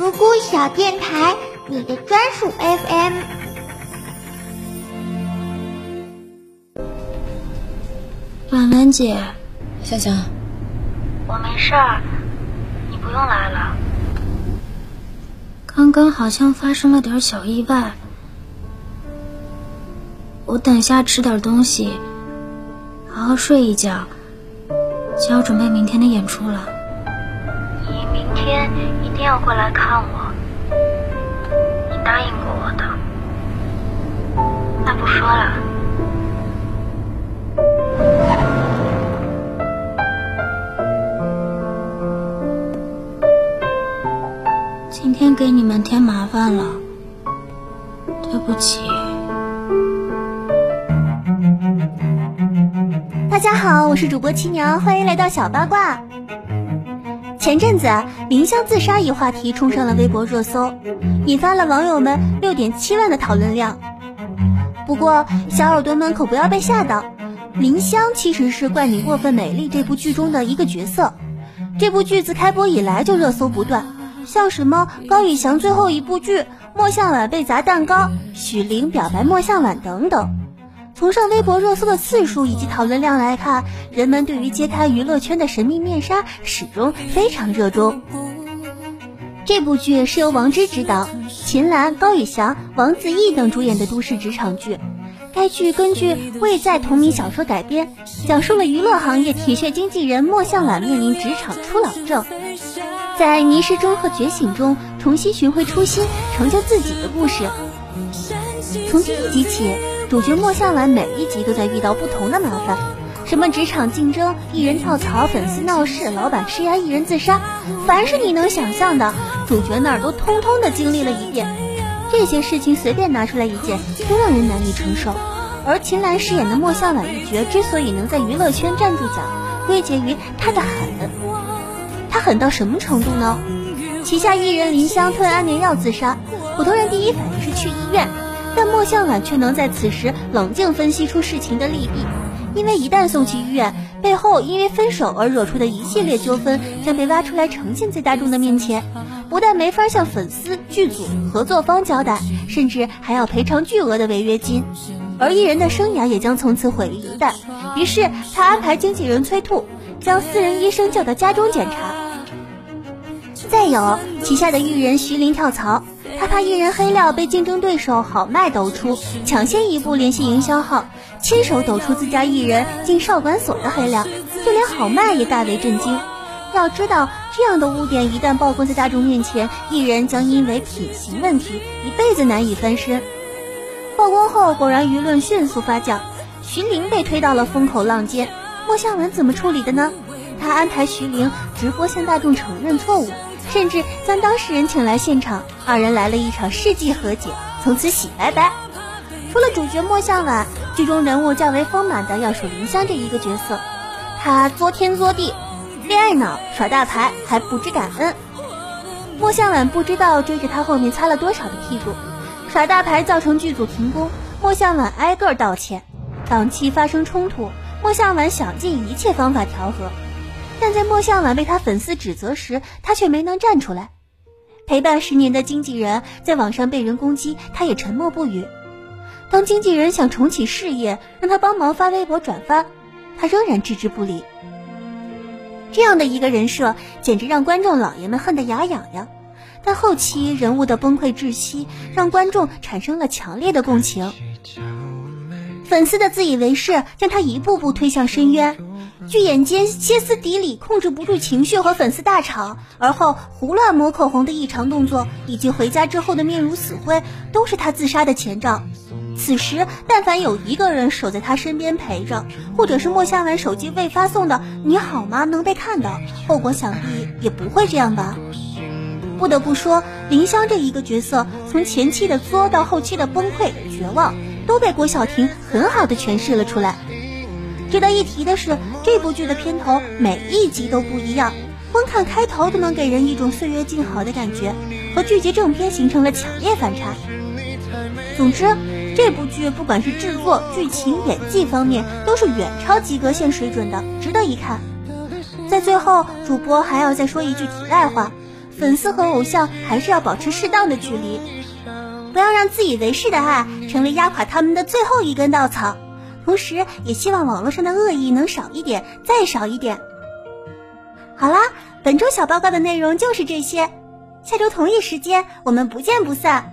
独孤小电台，你的专属 FM。婉婉姐，香香，我没事儿，你不用来了。刚刚好像发生了点小意外，我等下吃点东西，好好睡一觉，就要准备明天的演出了。天一定要过来看我，你答应过我的。那不说了。今天给你们添麻烦了，对不起。大家好，我是主播七娘，欢迎来到小八卦。前阵子林湘自杀一话题冲上了微博热搜，引发了网友们六点七万的讨论量。不过小耳朵们可不要被吓到，林湘其实是《怪你过分美丽》这部剧中的一个角色。这部剧自开播以来就热搜不断，像什么高以翔最后一部剧、莫向晚被砸蛋糕、许玲表白莫向晚等等。从上微博热搜的次数以及讨论量来看，人们对于揭开娱乐圈的神秘面纱始终非常热衷。这部剧是由王之执导，秦岚、高以翔、王子异等主演的都市职场剧。该剧根据未在同名小说改编，讲述了娱乐行业铁血经纪人莫向晚面临职场初老症，在迷失中和觉醒中重新寻回初心，成就自己的故事。从第一集起。主角莫向晚每一集都在遇到不同的麻烦，什么职场竞争、艺人跳槽、粉丝闹事、老板施压、艺人自杀，凡是你能想象的，主角那儿都通通的经历了一遍。这些事情随便拿出来一件，都让人难以承受。而秦岚饰演的莫向晚一角之所以能在娱乐圈站住脚，归结于她的狠。她狠到什么程度呢？旗下艺人林湘吞安眠药自杀，普通人第一反应是去医院。但莫向晚却能在此时冷静分析出事情的利弊，因为一旦送去医院，背后因为分手而惹出的一系列纠纷将被挖出来呈现在大众的面前，不但没法向粉丝、剧组、合作方交代，甚至还要赔偿巨额的违约金，而艺人的生涯也将从此毁于一旦。于是他安排经纪人催吐，将私人医生叫到家中检查。再有旗下的艺人徐玲跳槽。他怕艺人黑料被竞争对手好卖抖出，抢先一步联系营销号，亲手抖出自家艺人进少管所的黑料，就连好卖也大为震惊。要知道，这样的污点一旦曝光在大众面前，艺人将因为品行问题一辈子难以翻身。曝光后，果然舆论迅速发酵，徐玲被推到了风口浪尖。莫向文怎么处理的呢？他安排徐玲直播向大众承认错误。甚至将当事人请来现场，二人来了一场世纪和解，从此洗白白。除了主角莫向晚，剧中人物较为丰满的要数林香这一个角色。他作天作地，恋爱脑，耍大牌，还不知感恩。莫向晚不知道追着他后面擦了多少的屁股，耍大牌造成剧组停工，莫向晚挨个道歉。档期发生冲突，莫向晚想尽一切方法调和。但在莫向晚被他粉丝指责时，他却没能站出来。陪伴十年的经纪人在网上被人攻击，他也沉默不语。当经纪人想重启事业，让他帮忙发微博转发，他仍然置之不理。这样的一个人设，简直让观众老爷们恨得牙痒痒。但后期人物的崩溃窒息，让观众产生了强烈的共情。粉丝的自以为是，将他一步步推向深渊。剧眼间歇斯底里，控制不住情绪和粉丝大吵，而后胡乱抹口红的异常动作，以及回家之后的面如死灰，都是他自杀的前兆。此时，但凡有一个人守在他身边陪着，或者是莫夏文手机未发送的“你好吗”能被看到，后果想必也不会这样吧。不得不说，林香这一个角色，从前期的作到后期的崩溃绝望，都被郭晓婷很好的诠释了出来。值得一提的是，这部剧的片头每一集都不一样，光看开头都能给人一种岁月静好的感觉，和剧集正片形成了强烈反差。总之，这部剧不管是制作、剧情、演技方面，都是远超及格线水准的，值得一看。在最后，主播还要再说一句题外话：粉丝和偶像还是要保持适当的距离，不要让自以为是的爱成为压垮他们的最后一根稻草。同时，也希望网络上的恶意能少一点，再少一点。好啦，本周小报告的内容就是这些，下周同一时间我们不见不散。